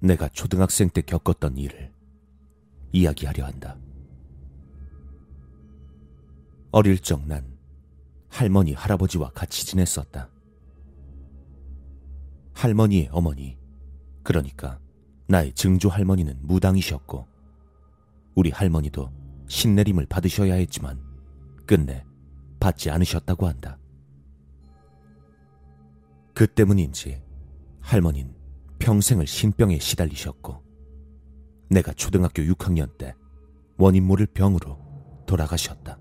내가 초등학생 때 겪었던 일을 이야기하려 한다. 어릴 적 난 할머니, 할아버지와 같이 지냈었다. 할머니의 어머니, 그러니까 나의 증조 할머니는 무당이셨고, 우리 할머니도 신내림을 받으셔야 했지만, 끝내 받지 않으셨다고 한다. 그 때문인지 할머니는 평생을 신병에 시달리셨고, 내가 초등학교 6학년 때 원인 모를 병으로 돌아가셨다.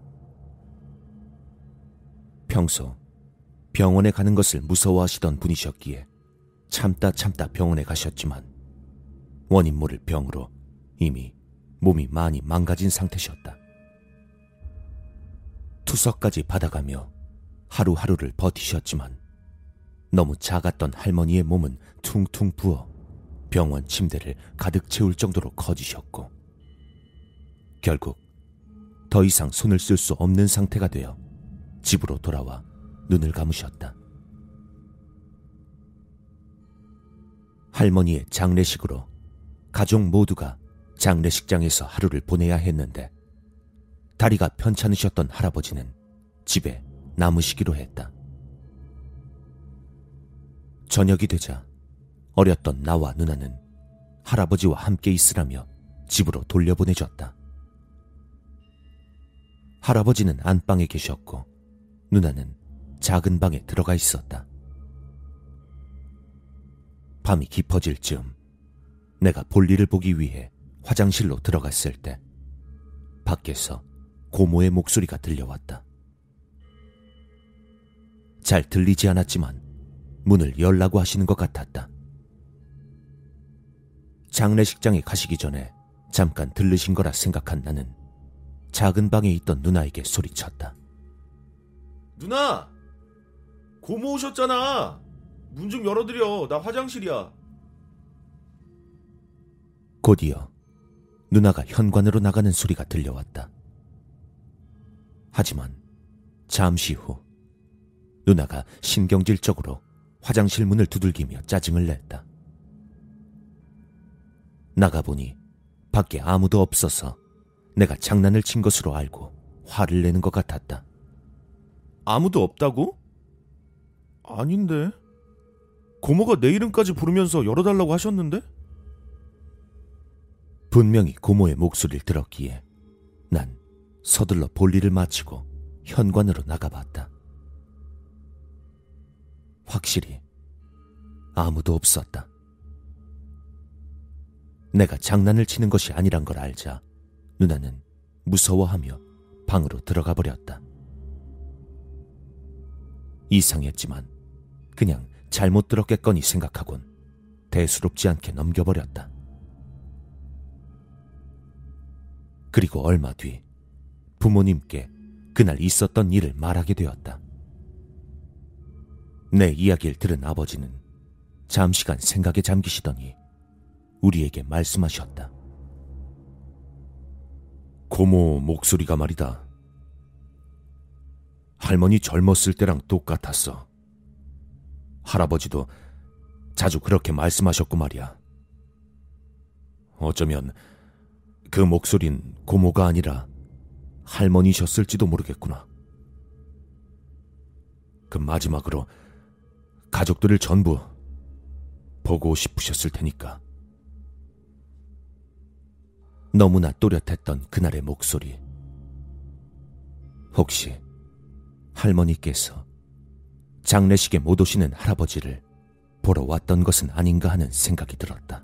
평소 병원에 가는 것을 무서워하시던 분이셨기에 참다 참다 병원에 가셨지만 원인 모를 병으로 이미 몸이 많이 망가진 상태셨다. 투석까지 받아가며 하루하루를 버티셨지만 너무 작았던 할머니의 몸은 퉁퉁 부어 병원 침대를 가득 채울 정도로 커지셨고 결국 더 이상 손을 쓸 수 없는 상태가 되어 집으로 돌아와 눈을 감으셨다. 할머니의 장례식으로 가족 모두가 장례식장에서 하루를 보내야 했는데 다리가 편찮으셨던 할아버지는 집에 남으시기로 했다. 저녁이 되자 어렸던 나와 누나는 할아버지와 함께 있으라며 집으로 돌려보내졌다. 할아버지는 안방에 계셨고 누나는 작은 방에 들어가 있었다. 밤이 깊어질 즈음 내가 볼일을 보기 위해 화장실로 들어갔을 때 밖에서 고모의 목소리가 들려왔다. 잘 들리지 않았지만 문을 열라고 하시는 것 같았다. 장례식장에 가시기 전에 잠깐 들르신 거라 생각한 나는 작은 방에 있던 누나에게 소리쳤다. 누나! 고모 오셨잖아! 문 좀 열어드려. 나 화장실이야. 곧이어 누나가 현관으로 나가는 소리가 들려왔다. 하지만 잠시 후 누나가 신경질적으로 화장실 문을 두들기며 짜증을 냈다. 나가보니 밖에 아무도 없어서 내가 장난을 친 것으로 알고 화를 내는 것 같았다. 아무도 없다고? 아닌데. 고모가 내 이름까지 부르면서 열어달라고 하셨는데? 분명히 고모의 목소리를 들었기에 난 서둘러 볼일을 마치고 현관으로 나가봤다. 확실히 아무도 없었다. 내가 장난을 치는 것이 아니란 걸 알자 누나는 무서워하며 방으로 들어가 버렸다. 이상했지만 그냥 잘못 들었겠거니 생각하곤 대수롭지 않게 넘겨버렸다. 그리고 얼마 뒤 부모님께 그날 있었던 일을 말하게 되었다. 내 이야기를 들은 아버지는 잠시간 생각에 잠기시더니 우리에게 말씀하셨다. 고모 목소리가 말이다. 할머니 젊었을 때랑 똑같았어. 할아버지도 자주 그렇게 말씀하셨고 말이야. 어쩌면 그 목소린 고모가 아니라 할머니셨을지도 모르겠구나. 그 마지막으로 가족들을 전부 보고 싶으셨을 테니까. 너무나 또렷했던 그날의 목소리. 혹시 할머니께서 장례식에 못 오시는 할아버지를 보러 왔던 것은 아닌가 하는 생각이 들었다.